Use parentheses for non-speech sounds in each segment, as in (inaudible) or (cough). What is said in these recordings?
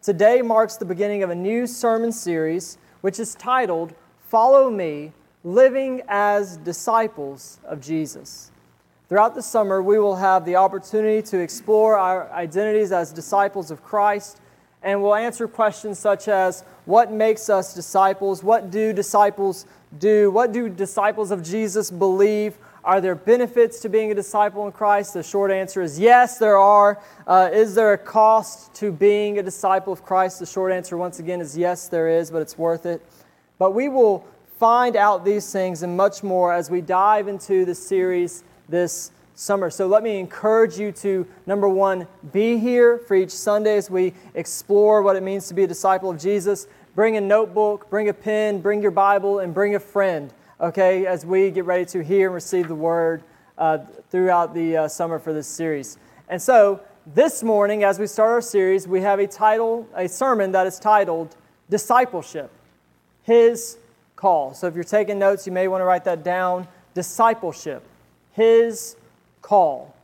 Today marks the beginning of a new sermon series which is titled Follow Me Living as Disciples of Jesus. Throughout the summer, we will have the opportunity to explore our identities as disciples of Christ, and we'll answer questions such as What makes us disciples? What do disciples do? What do disciples of Jesus believe? Are there benefits to being a disciple in Christ? The short answer is yes, there are. Uh, is there a cost to being a disciple of Christ? The short answer, once again, is yes, there is, but it's worth it. But we will find out these things and much more as we dive into the series this summer. So let me encourage you to, number one, be here for each Sunday as we explore what it means to be a disciple of Jesus. Bring a notebook, bring a pen, bring your Bible, and bring a friend okay, as we get ready to hear and receive the word uh, throughout the uh, summer for this series. And so, this morning, as we start our series, we have a title, a sermon that is titled Discipleship, His Call. So, if you're taking notes, you may want to write that down. Discipleship, His Call.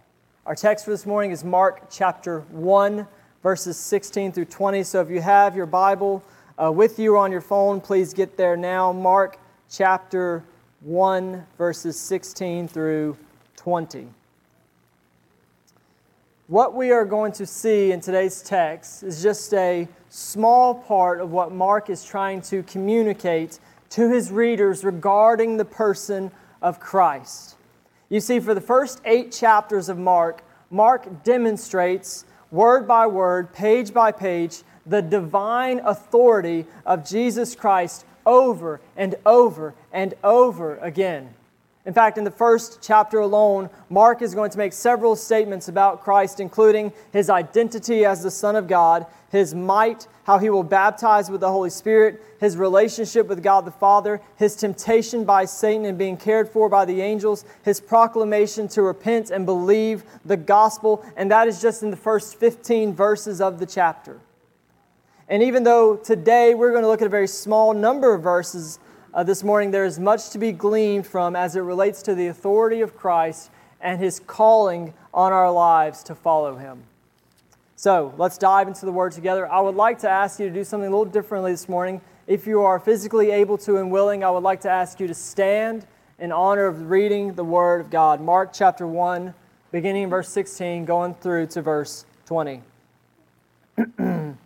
Our text for this morning is Mark chapter 1, verses 16 through 20. So, if you have your Bible uh, with you or on your phone, please get there now. Mark chapter 1, verses 16 through 20. What we are going to see in today's text is just a small part of what Mark is trying to communicate to his readers regarding the person of Christ. You see, for the first eight chapters of Mark, Mark demonstrates word by word, page by page, the divine authority of Jesus Christ over and over and over again. In fact, in the first chapter alone, Mark is going to make several statements about Christ, including his identity as the Son of God, his might, how he will baptize with the Holy Spirit, his relationship with God the Father, his temptation by Satan and being cared for by the angels, his proclamation to repent and believe the gospel, and that is just in the first 15 verses of the chapter. And even though today we're going to look at a very small number of verses uh, this morning, there is much to be gleaned from as it relates to the authority of Christ and his calling on our lives to follow him. So let's dive into the word together. I would like to ask you to do something a little differently this morning. If you are physically able to and willing, I would like to ask you to stand in honor of reading the word of God. Mark chapter 1, beginning in verse 16, going through to verse 20. (clears throat)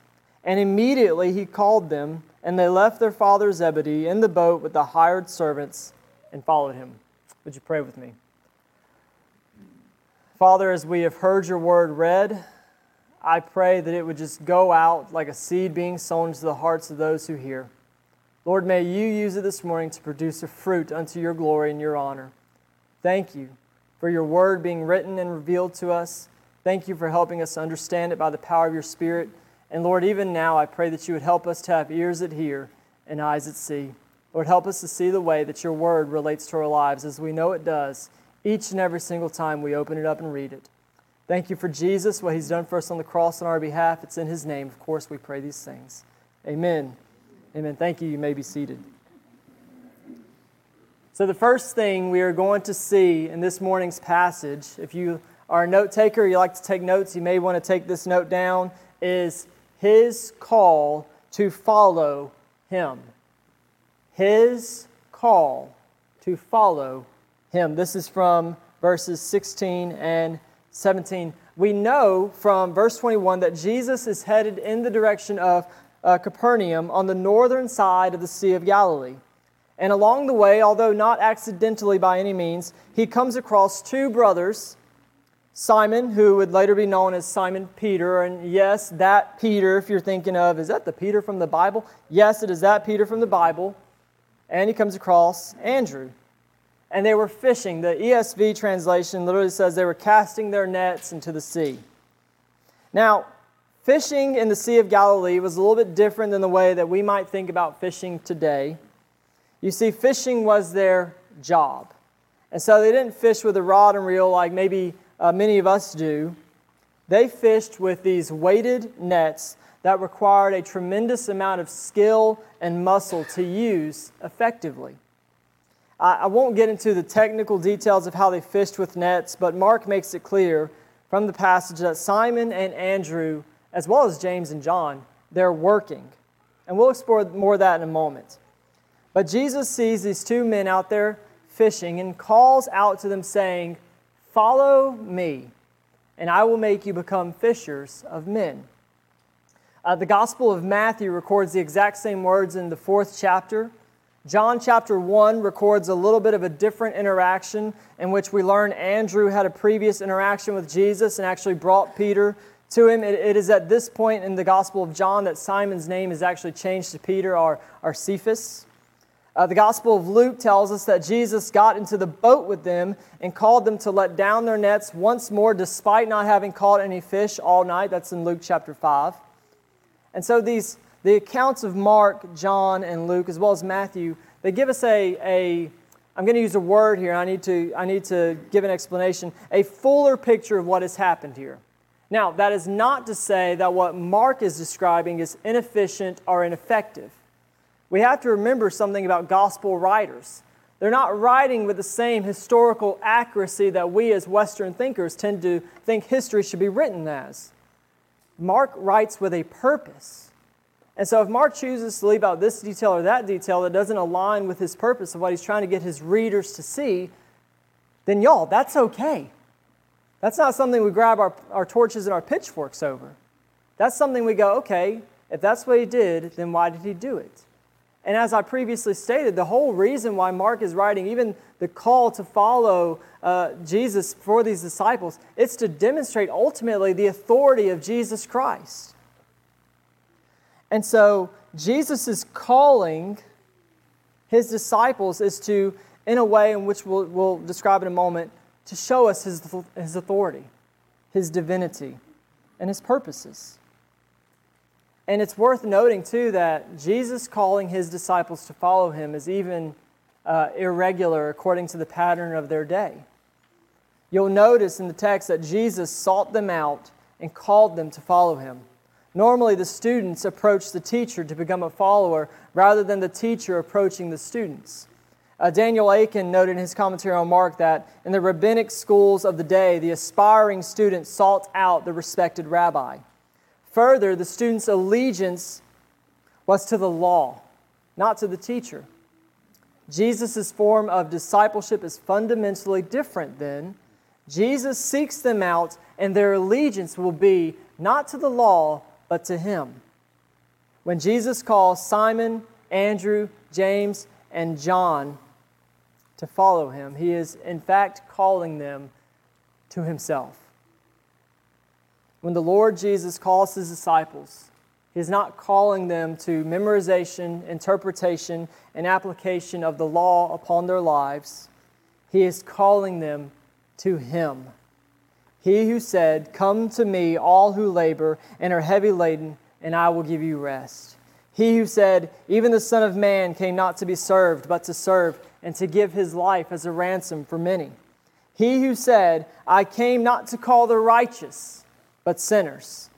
And immediately he called them, and they left their father Zebedee in the boat with the hired servants and followed him. Would you pray with me? Father, as we have heard your word read, I pray that it would just go out like a seed being sown into the hearts of those who hear. Lord, may you use it this morning to produce a fruit unto your glory and your honor. Thank you for your word being written and revealed to us. Thank you for helping us understand it by the power of your Spirit. And Lord, even now, I pray that you would help us to have ears that hear and eyes that see. Lord, help us to see the way that your word relates to our lives as we know it does each and every single time we open it up and read it. Thank you for Jesus, what he's done for us on the cross on our behalf. It's in his name, of course, we pray these things. Amen. Amen. Thank you. You may be seated. So, the first thing we are going to see in this morning's passage, if you are a note taker, you like to take notes, you may want to take this note down, is his call to follow him. His call to follow him. This is from verses 16 and 17. We know from verse 21 that Jesus is headed in the direction of uh, Capernaum on the northern side of the Sea of Galilee. And along the way, although not accidentally by any means, he comes across two brothers Simon, who would later be known as Simon Peter. And yes, that Peter, if you're thinking of, is that the Peter from the Bible? Yes, it is that Peter from the Bible. And he comes across Andrew. And they were fishing. The ESV translation literally says they were casting their nets into the sea. Now, Fishing in the Sea of Galilee was a little bit different than the way that we might think about fishing today. You see, fishing was their job. And so they didn't fish with a rod and reel like maybe uh, many of us do. They fished with these weighted nets that required a tremendous amount of skill and muscle to use effectively. I, I won't get into the technical details of how they fished with nets, but Mark makes it clear from the passage that Simon and Andrew, as well as James and John, they're working. And we'll explore more of that in a moment. But Jesus sees these two men out there fishing and calls out to them, saying, Follow me, and I will make you become fishers of men. Uh, the Gospel of Matthew records the exact same words in the fourth chapter. John chapter 1 records a little bit of a different interaction in which we learn Andrew had a previous interaction with Jesus and actually brought Peter to him. it, it is at this point in the Gospel of John that Simon's name is actually changed to Peter or, or Cephas. Uh, the Gospel of Luke tells us that Jesus got into the boat with them and called them to let down their nets once more, despite not having caught any fish all night. That's in Luke chapter 5. And so these the accounts of Mark, John, and Luke, as well as Matthew, they give us a, a I'm going to use a word here. I need, to, I need to give an explanation, a fuller picture of what has happened here. Now, that is not to say that what Mark is describing is inefficient or ineffective. We have to remember something about gospel writers. They're not writing with the same historical accuracy that we as Western thinkers tend to think history should be written as. Mark writes with a purpose. And so, if Mark chooses to leave out this detail or that detail that doesn't align with his purpose of what he's trying to get his readers to see, then y'all, that's okay. That's not something we grab our, our torches and our pitchforks over. That's something we go, okay, if that's what he did, then why did he do it? And as I previously stated, the whole reason why Mark is writing, even the call to follow uh, Jesus for these disciples, it's to demonstrate ultimately the authority of Jesus Christ. And so Jesus is calling his disciples is to, in a way in which we'll, we'll describe in a moment, to show us his, his authority, his divinity, and his purposes. And it's worth noting, too, that Jesus calling his disciples to follow him is even uh, irregular according to the pattern of their day. You'll notice in the text that Jesus sought them out and called them to follow him. Normally, the students approach the teacher to become a follower rather than the teacher approaching the students. Uh, Daniel Akin noted in his commentary on Mark that in the rabbinic schools of the day, the aspiring student sought out the respected rabbi. Further, the student's allegiance was to the law, not to the teacher. Jesus' form of discipleship is fundamentally different then. Jesus seeks them out, and their allegiance will be not to the law, but to him. When Jesus calls Simon, Andrew, James, and John to follow him, he is in fact calling them to himself. When the Lord Jesus calls his disciples, he is not calling them to memorization, interpretation, and application of the law upon their lives. He is calling them to him. He who said, Come to me, all who labor and are heavy laden, and I will give you rest. He who said, Even the Son of Man came not to be served, but to serve, and to give his life as a ransom for many. He who said, I came not to call the righteous, but sinners.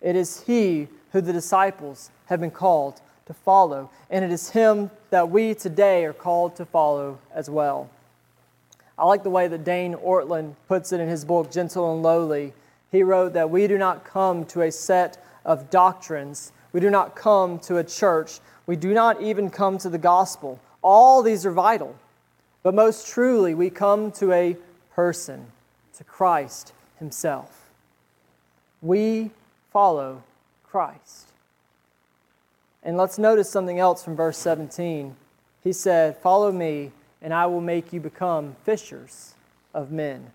It is he who the disciples have been called to follow, and it is him that we today are called to follow as well. I like the way that Dane Ortlund puts it in his book, Gentle and Lowly. He wrote that we do not come to a set of doctrines, we do not come to a church, we do not even come to the gospel. All these are vital. But most truly, we come to a person, to Christ Himself. We follow Christ. And let's notice something else from verse 17. He said, Follow me and I will make you become fishers of men.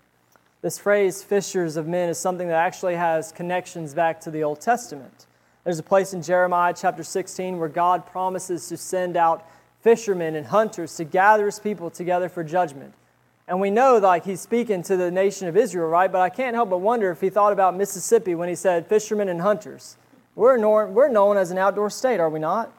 This phrase, fishers of men, is something that actually has connections back to the Old Testament. There's a place in Jeremiah chapter 16 where God promises to send out fishermen and hunters to gather his people together for judgment. And we know like he's speaking to the nation of Israel, right? But I can't help but wonder if he thought about Mississippi when he said fishermen and hunters. We're, nor- we're known as an outdoor state, are we not?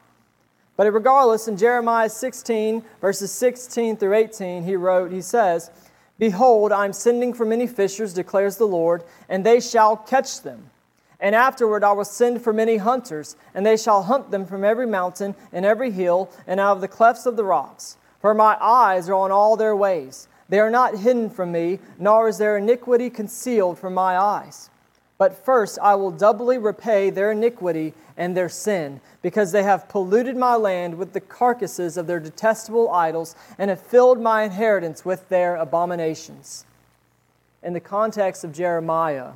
But regardless, in Jeremiah 16, verses 16 through 18, he wrote, he says, Behold, I am sending for many fishers, declares the Lord, and they shall catch them. And afterward I will send for many hunters, and they shall hunt them from every mountain and every hill and out of the clefts of the rocks. For my eyes are on all their ways. They are not hidden from me, nor is their iniquity concealed from my eyes. But first I will doubly repay their iniquity and their sin, because they have polluted my land with the carcasses of their detestable idols and have filled my inheritance with their abominations. In the context of Jeremiah,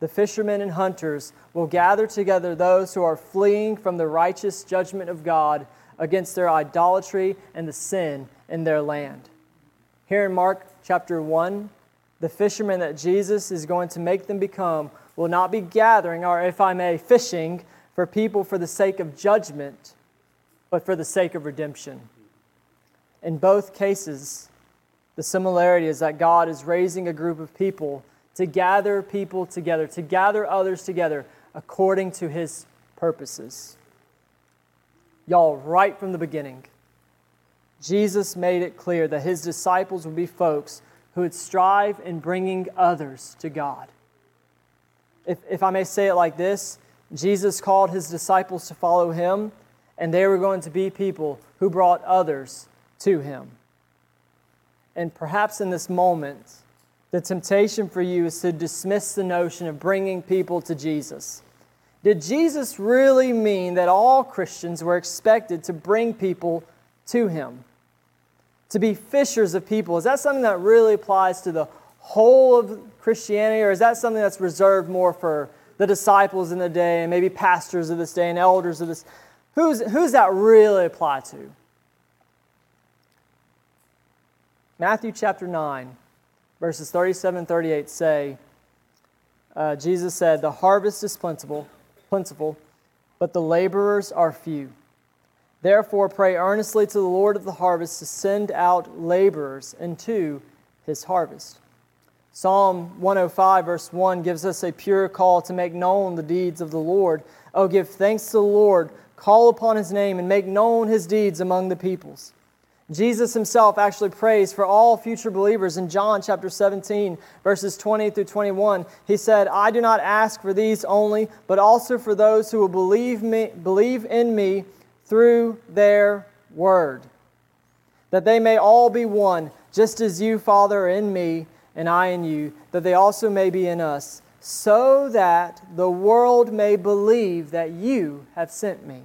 the fishermen and hunters will gather together those who are fleeing from the righteous judgment of God against their idolatry and the sin in their land. Here in Mark chapter 1, the fishermen that Jesus is going to make them become will not be gathering, or if I may, fishing for people for the sake of judgment, but for the sake of redemption. In both cases, the similarity is that God is raising a group of people to gather people together, to gather others together according to his purposes. Y'all, right from the beginning, Jesus made it clear that his disciples would be folks who would strive in bringing others to God. If, if I may say it like this, Jesus called his disciples to follow him, and they were going to be people who brought others to him. And perhaps in this moment, the temptation for you is to dismiss the notion of bringing people to Jesus. Did Jesus really mean that all Christians were expected to bring people to him? To be fishers of people? Is that something that really applies to the whole of Christianity, or is that something that's reserved more for the disciples in the day and maybe pastors of this day and elders of this? Who's, who's that really apply to? Matthew chapter 9 verses 37 and 38 say, uh, Jesus said, The harvest is plentiful, plentiful, but the laborers are few. Therefore, pray earnestly to the Lord of the harvest to send out laborers into his harvest. Psalm 105, verse 1, gives us a pure call to make known the deeds of the Lord. Oh, give thanks to the Lord, call upon his name, and make known his deeds among the peoples. Jesus himself actually prays for all future believers in John chapter 17, verses 20 through 21. He said, I do not ask for these only, but also for those who will believe, me, believe in me through their word, that they may all be one, just as you, Father, are in me and I in you, that they also may be in us, so that the world may believe that you have sent me.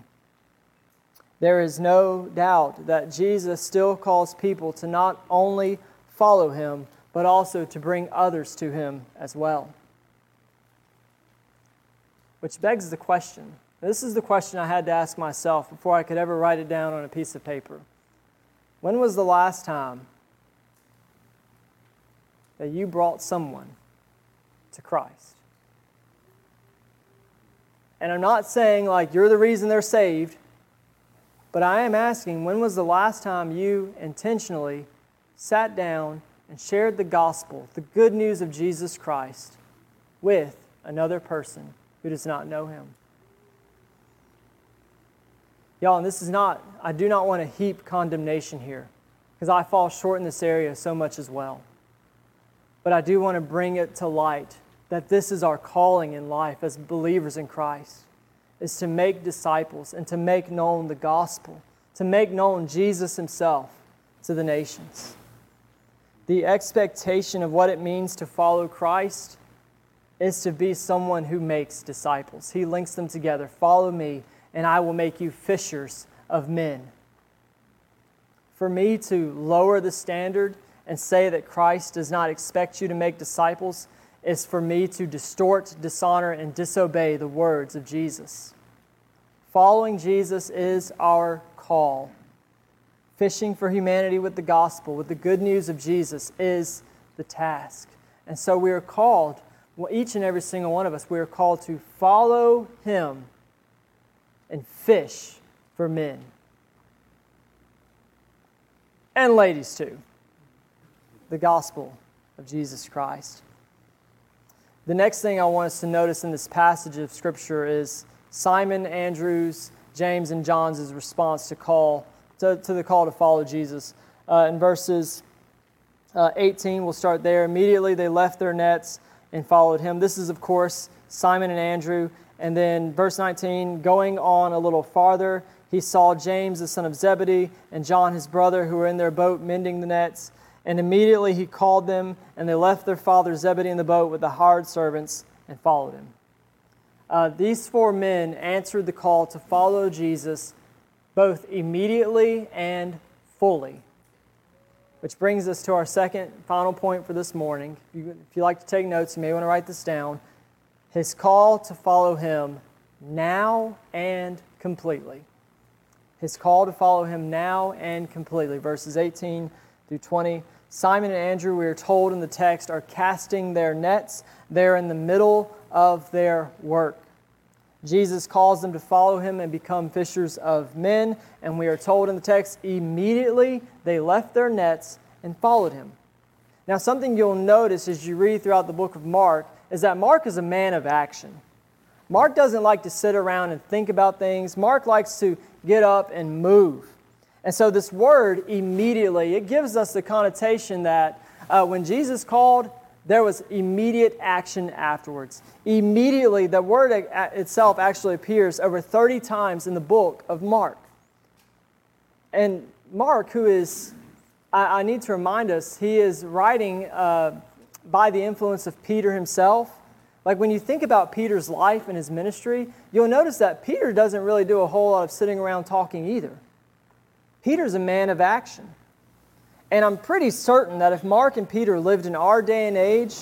There is no doubt that Jesus still calls people to not only follow him, but also to bring others to him as well. Which begs the question this is the question I had to ask myself before I could ever write it down on a piece of paper. When was the last time that you brought someone to Christ? And I'm not saying like you're the reason they're saved. But I am asking when was the last time you intentionally sat down and shared the gospel, the good news of Jesus Christ, with another person who does not know him? Y'all, and this is not, I do not want to heap condemnation here because I fall short in this area so much as well. But I do want to bring it to light that this is our calling in life as believers in Christ is to make disciples and to make known the gospel, to make known Jesus himself to the nations. The expectation of what it means to follow Christ is to be someone who makes disciples. He links them together. Follow me, and I will make you fishers of men. For me to lower the standard and say that Christ does not expect you to make disciples is for me to distort, dishonor, and disobey the words of Jesus. Following Jesus is our call. Fishing for humanity with the gospel, with the good news of Jesus, is the task. And so we are called, well, each and every single one of us, we are called to follow him and fish for men. And ladies, too. the gospel of Jesus Christ. The next thing I want us to notice in this passage of Scripture is Simon, Andrew's, James, and John's response to call to, to the call to follow Jesus. Uh, in verses uh, 18, we'll start there. Immediately they left their nets and followed him. This is, of course, Simon and Andrew. And then verse 19, going on a little farther, he saw James, the son of Zebedee, and John, his brother, who were in their boat mending the nets. And immediately he called them, and they left their father Zebedee in the boat with the hired servants and followed him. Uh, these four men answered the call to follow Jesus both immediately and fully. Which brings us to our second final point for this morning. If you, if you like to take notes, you may want to write this down. His call to follow him now and completely. His call to follow him now and completely. Verses 18 through 20. Simon and Andrew, we are told in the text, are casting their nets. They're in the middle of their work. Jesus calls them to follow him and become fishers of men. And we are told in the text, immediately they left their nets and followed him. Now, something you'll notice as you read throughout the book of Mark is that Mark is a man of action. Mark doesn't like to sit around and think about things, Mark likes to get up and move. And so, this word immediately, it gives us the connotation that uh, when Jesus called, there was immediate action afterwards. Immediately, the word itself actually appears over 30 times in the book of Mark. And Mark, who is, I, I need to remind us, he is writing uh, by the influence of Peter himself. Like when you think about Peter's life and his ministry, you'll notice that Peter doesn't really do a whole lot of sitting around talking either. Peter's a man of action. And I'm pretty certain that if Mark and Peter lived in our day and age,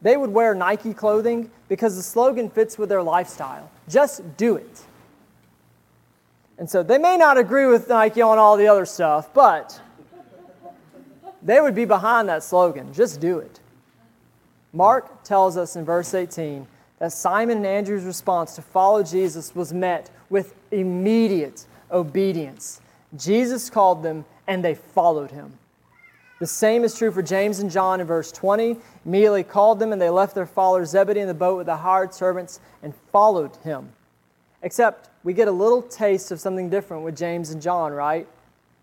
they would wear Nike clothing because the slogan fits with their lifestyle. Just do it. And so they may not agree with Nike on all the other stuff, but they would be behind that slogan. Just do it. Mark tells us in verse 18 that Simon and Andrew's response to follow Jesus was met with immediate obedience. Jesus called them and they followed him. The same is true for James and John in verse 20. Immediately called them, and they left their father Zebedee in the boat with the hired servants and followed him. Except we get a little taste of something different with James and John, right?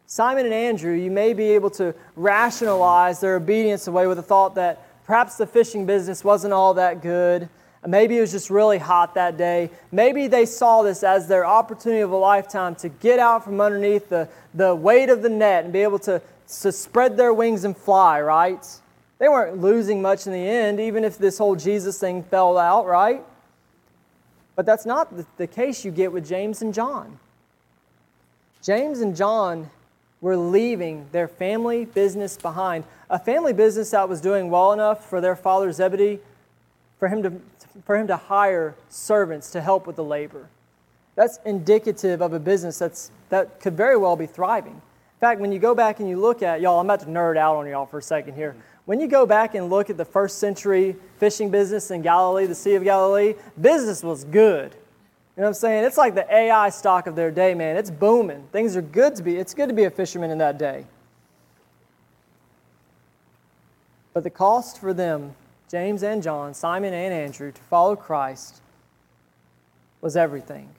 Simon and Andrew, you may be able to rationalize their obedience away with the thought that perhaps the fishing business wasn't all that good. Maybe it was just really hot that day. Maybe they saw this as their opportunity of a lifetime to get out from underneath the, the weight of the net and be able to to spread their wings and fly, right? They weren't losing much in the end, even if this whole Jesus thing fell out, right? But that's not the case you get with James and John. James and John were leaving their family business behind, a family business that was doing well enough for their father Zebedee for him to, for him to hire servants to help with the labor. That's indicative of a business that's, that could very well be thriving. In fact, when you go back and you look at, y'all, I'm about to nerd out on y'all for a second here. When you go back and look at the first century fishing business in Galilee, the Sea of Galilee, business was good. You know what I'm saying? It's like the AI stock of their day, man. It's booming. Things are good to be, it's good to be a fisherman in that day. But the cost for them, James and John, Simon and Andrew, to follow Christ was everything.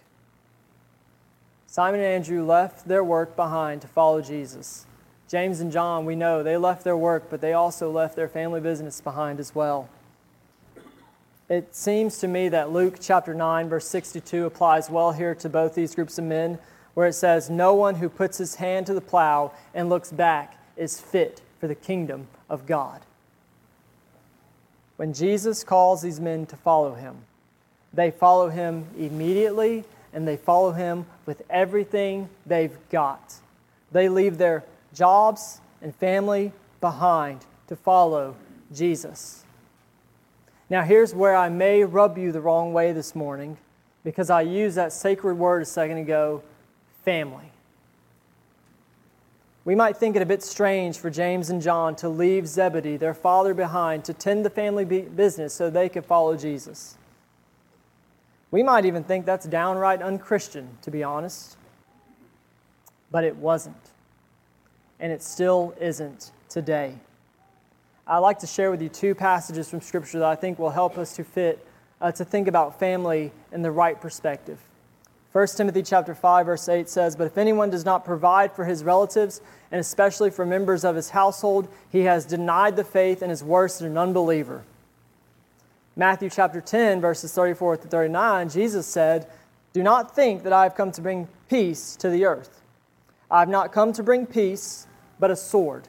Simon and Andrew left their work behind to follow Jesus. James and John, we know, they left their work, but they also left their family business behind as well. It seems to me that Luke chapter 9, verse 62 applies well here to both these groups of men, where it says, No one who puts his hand to the plow and looks back is fit for the kingdom of God. When Jesus calls these men to follow him, they follow him immediately and they follow him with everything they've got. They leave their jobs and family behind to follow Jesus. Now, here's where I may rub you the wrong way this morning because I used that sacred word a second ago family. We might think it a bit strange for James and John to leave Zebedee, their father, behind to tend the family business so they could follow Jesus. We might even think that's downright unchristian, to be honest. But it wasn't. And it still isn't today. I'd like to share with you two passages from Scripture that I think will help us to fit, uh, to think about family in the right perspective. 1 Timothy chapter 5 verse 8 says, "But if anyone does not provide for his relatives, and especially for members of his household, he has denied the faith and is worse than an unbeliever." Matthew chapter 10 verses 34 to 39, Jesus said, "Do not think that I have come to bring peace to the earth. I have not come to bring peace, but a sword.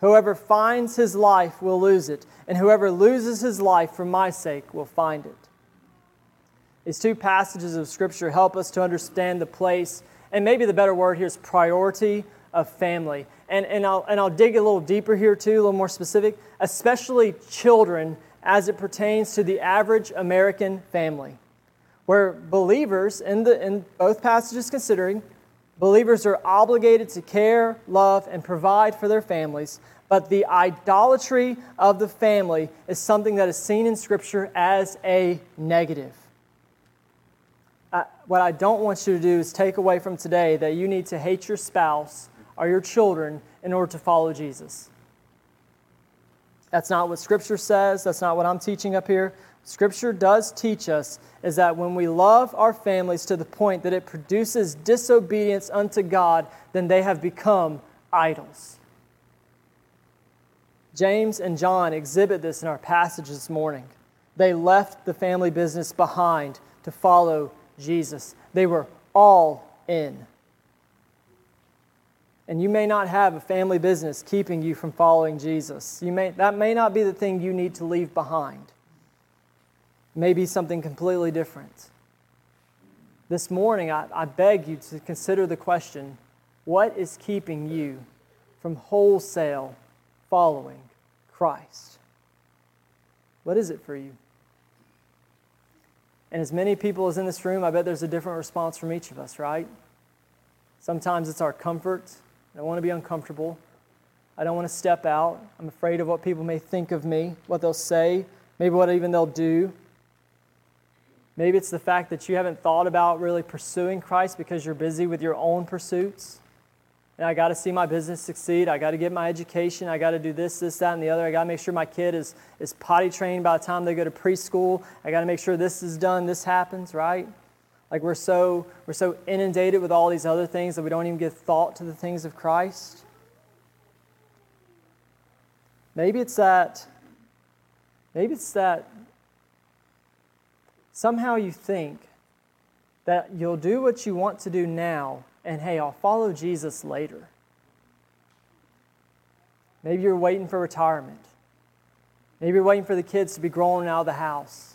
Whoever finds his life will lose it, and whoever loses his life for my sake will find it. These two passages of Scripture help us to understand the place, and maybe the better word here is priority of family. And, and, I'll, and I'll dig a little deeper here, too, a little more specific, especially children as it pertains to the average American family, where believers, in, the, in both passages considering, believers are obligated to care, love, and provide for their families. But the idolatry of the family is something that is seen in Scripture as a negative. I, what I don't want you to do is take away from today that you need to hate your spouse or your children in order to follow Jesus. That's not what Scripture says. That's not what I'm teaching up here. Scripture does teach us is that when we love our families to the point that it produces disobedience unto God, then they have become idols. James and John exhibit this in our passage this morning. They left the family business behind to follow Jesus. They were all in. And you may not have a family business keeping you from following Jesus. You may, that may not be the thing you need to leave behind. It may be something completely different. This morning, I, I beg you to consider the question what is keeping you from wholesale following Christ? What is it for you? And as many people as in this room, I bet there's a different response from each of us, right? Sometimes it's our comfort. I don't want to be uncomfortable. I don't want to step out. I'm afraid of what people may think of me, what they'll say, maybe what even they'll do. Maybe it's the fact that you haven't thought about really pursuing Christ because you're busy with your own pursuits and I got to see my business succeed. I got to get my education. I got to do this, this, that, and the other. I got to make sure my kid is, is potty trained by the time they go to preschool. I got to make sure this is done, this happens, right? Like we're so, we're so inundated with all these other things that we don't even give thought to the things of Christ. Maybe it's that, maybe it's that somehow you think that you'll do what you want to do now and hey, I'll follow Jesus later. Maybe you're waiting for retirement. Maybe you're waiting for the kids to be growing out of the house.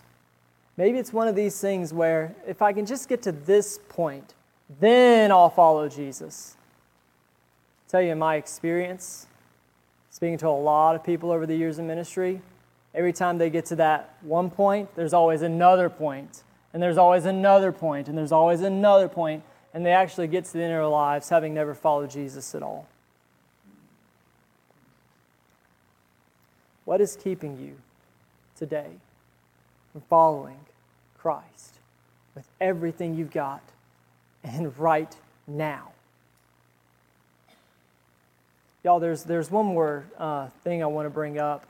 Maybe it's one of these things where if I can just get to this point, then I'll follow Jesus. I'll tell you in my experience, speaking to a lot of people over the years in ministry, every time they get to that one point, there's always another point, and there's always another point, and there's always another point and they actually get to the end of their lives having never followed Jesus at all. What is keeping you today from following Christ with everything you've got and right now? Y'all, there's, there's one more uh, thing I want to bring up.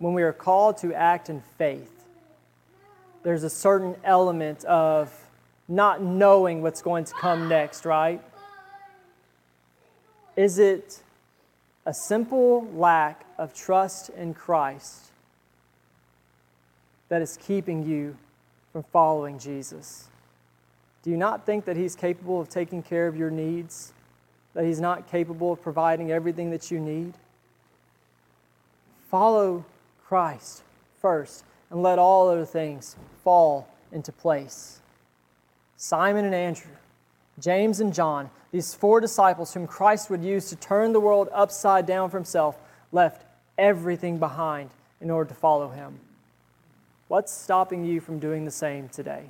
When we are called to act in faith, there's a certain element of not knowing what's going to come next, right? Is it a simple lack of trust in Christ that is keeping you from following Jesus? Do you not think that He's capable of taking care of your needs? That He's not capable of providing everything that you need? Follow Christ first and let all other things fall into place. Simon and Andrew, James and John, these four disciples whom Christ would use to turn the world upside down for himself, left everything behind in order to follow him. What's stopping you from doing the same today?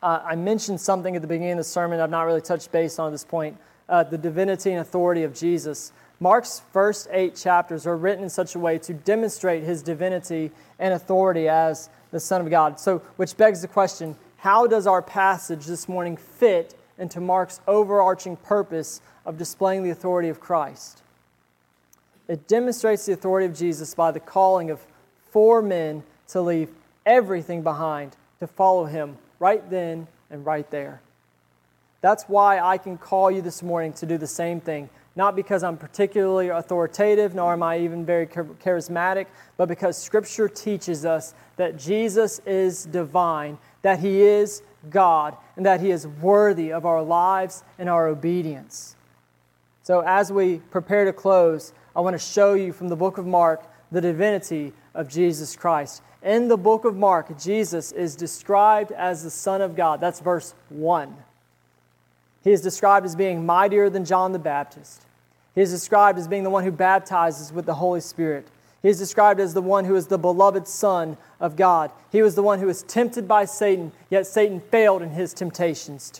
Uh, I mentioned something at the beginning of the sermon I've not really touched base on at this point uh, the divinity and authority of Jesus. Mark's first eight chapters are written in such a way to demonstrate his divinity and authority as the Son of God. So, which begs the question how does our passage this morning fit into Mark's overarching purpose of displaying the authority of Christ? It demonstrates the authority of Jesus by the calling of four men to leave everything behind to follow him right then and right there. That's why I can call you this morning to do the same thing. Not because I'm particularly authoritative, nor am I even very charismatic, but because Scripture teaches us that Jesus is divine, that He is God, and that He is worthy of our lives and our obedience. So, as we prepare to close, I want to show you from the book of Mark the divinity of Jesus Christ. In the book of Mark, Jesus is described as the Son of God. That's verse 1. He is described as being mightier than John the Baptist. He is described as being the one who baptizes with the Holy Spirit. He is described as the one who is the beloved Son of God. He was the one who was tempted by Satan, yet Satan failed in his temptations.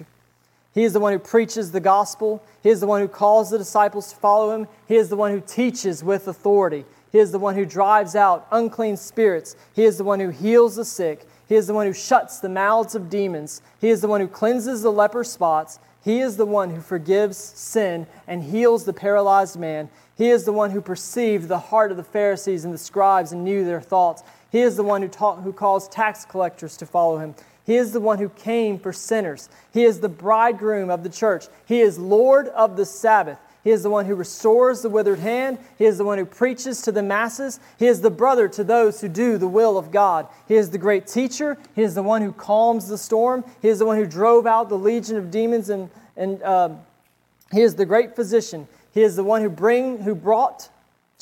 He is the one who preaches the gospel. He is the one who calls the disciples to follow him. He is the one who teaches with authority. He is the one who drives out unclean spirits. He is the one who heals the sick. He is the one who shuts the mouths of demons. He is the one who cleanses the leper spots. He is the one who forgives sin and heals the paralyzed man. He is the one who perceived the heart of the Pharisees and the scribes and knew their thoughts. He is the one who, taught, who calls tax collectors to follow him. He is the one who came for sinners. He is the bridegroom of the church. He is Lord of the Sabbath. He is the one who restores the withered hand. He is the one who preaches to the masses. He is the brother to those who do the will of God. He is the great teacher. He is the one who calms the storm. He is the one who drove out the legion of demons, and, and uh, he is the great physician. He is the one who, bring, who brought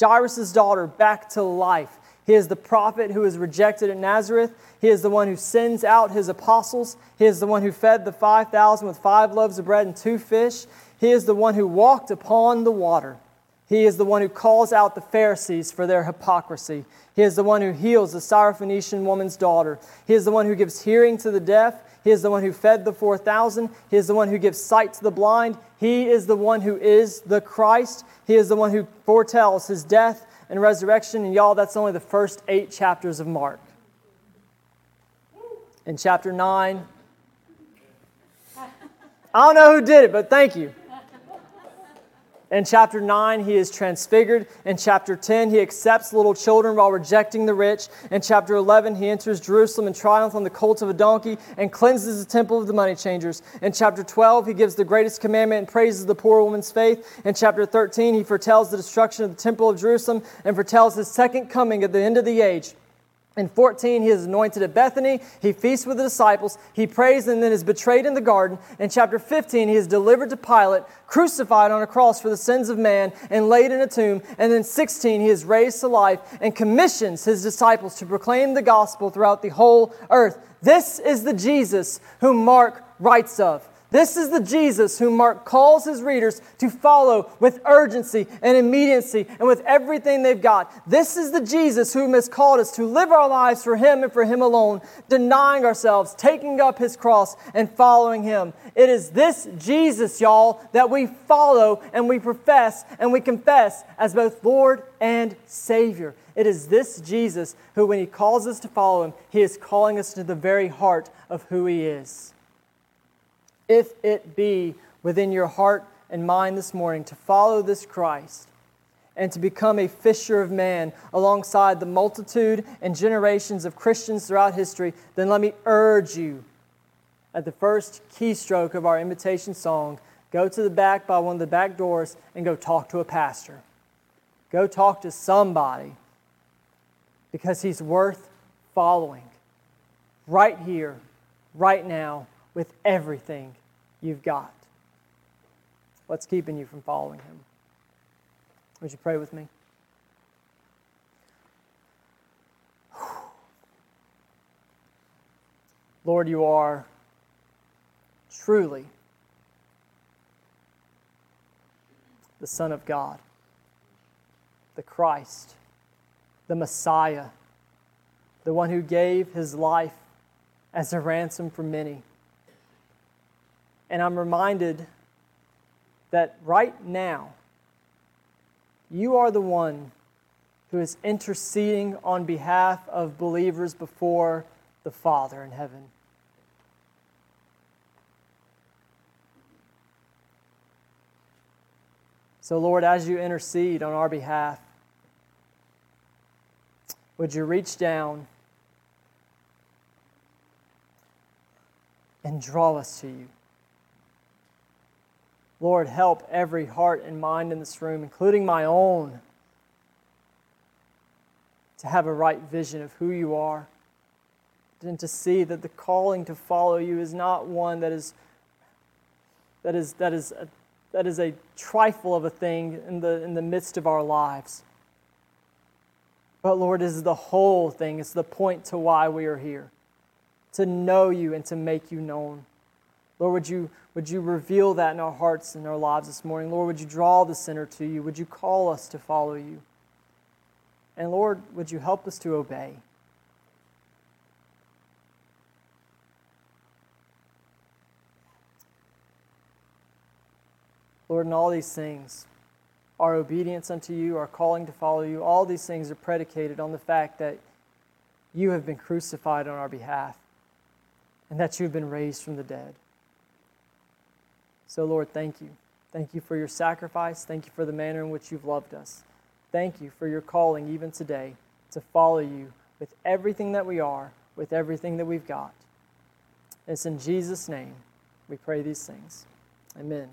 Jairus' daughter back to life. He is the prophet who was rejected at Nazareth. He is the one who sends out his apostles. He is the one who fed the 5,000 with five loaves of bread and two fish. He is the one who walked upon the water. He is the one who calls out the Pharisees for their hypocrisy. He is the one who heals the Syrophoenician woman's daughter. He is the one who gives hearing to the deaf. He is the one who fed the 4,000. He is the one who gives sight to the blind. He is the one who is the Christ. He is the one who foretells his death and resurrection. And y'all, that's only the first eight chapters of Mark. In chapter 9, I don't know who did it, but thank you. In chapter 9, he is transfigured. In chapter 10, he accepts little children while rejecting the rich. In chapter 11, he enters Jerusalem in triumph on the colt of a donkey and cleanses the temple of the money changers. In chapter 12, he gives the greatest commandment and praises the poor woman's faith. In chapter 13, he foretells the destruction of the temple of Jerusalem and foretells his second coming at the end of the age. In 14, he is anointed at Bethany. He feasts with the disciples. He prays and then is betrayed in the garden. In chapter 15, he is delivered to Pilate, crucified on a cross for the sins of man, and laid in a tomb. And then 16, he is raised to life and commissions his disciples to proclaim the gospel throughout the whole earth. This is the Jesus whom Mark writes of. This is the Jesus whom Mark calls his readers to follow with urgency and immediacy and with everything they've got. This is the Jesus whom has called us to live our lives for him and for him alone, denying ourselves, taking up his cross, and following him. It is this Jesus, y'all, that we follow and we profess and we confess as both Lord and Savior. It is this Jesus who, when he calls us to follow him, he is calling us to the very heart of who he is if it be within your heart and mind this morning to follow this Christ and to become a fisher of man alongside the multitude and generations of Christians throughout history, then let me urge you at the first keystroke of our invitation song go to the back by one of the back doors and go talk to a pastor. Go talk to somebody because he's worth following right here, right now with everything you've got. What's keeping you from following Him? Would you pray with me? (sighs) Lord, you are truly the Son of God, the Christ, the Messiah, the one who gave his life as a ransom for many. And I'm reminded that right now, you are the one who is interceding on behalf of believers before the Father in heaven. So, Lord, as you intercede on our behalf, would you reach down and draw us to you? Lord, help every heart and mind in this room, including my own, to have a right vision of who you are and to see that the calling to follow you is not one that is that is that is a, that is a trifle of a thing in the in the midst of our lives. But Lord, is the whole thing. It's the point to why we are here. To know you and to make you known. Lord, would you, would you reveal that in our hearts and our lives this morning? Lord, would you draw the sinner to you? Would you call us to follow you? And Lord, would you help us to obey? Lord, in all these things, our obedience unto you, our calling to follow you, all these things are predicated on the fact that you have been crucified on our behalf and that you've been raised from the dead. So, Lord, thank you. Thank you for your sacrifice. Thank you for the manner in which you've loved us. Thank you for your calling, even today, to follow you with everything that we are, with everything that we've got. It's in Jesus' name we pray these things. Amen.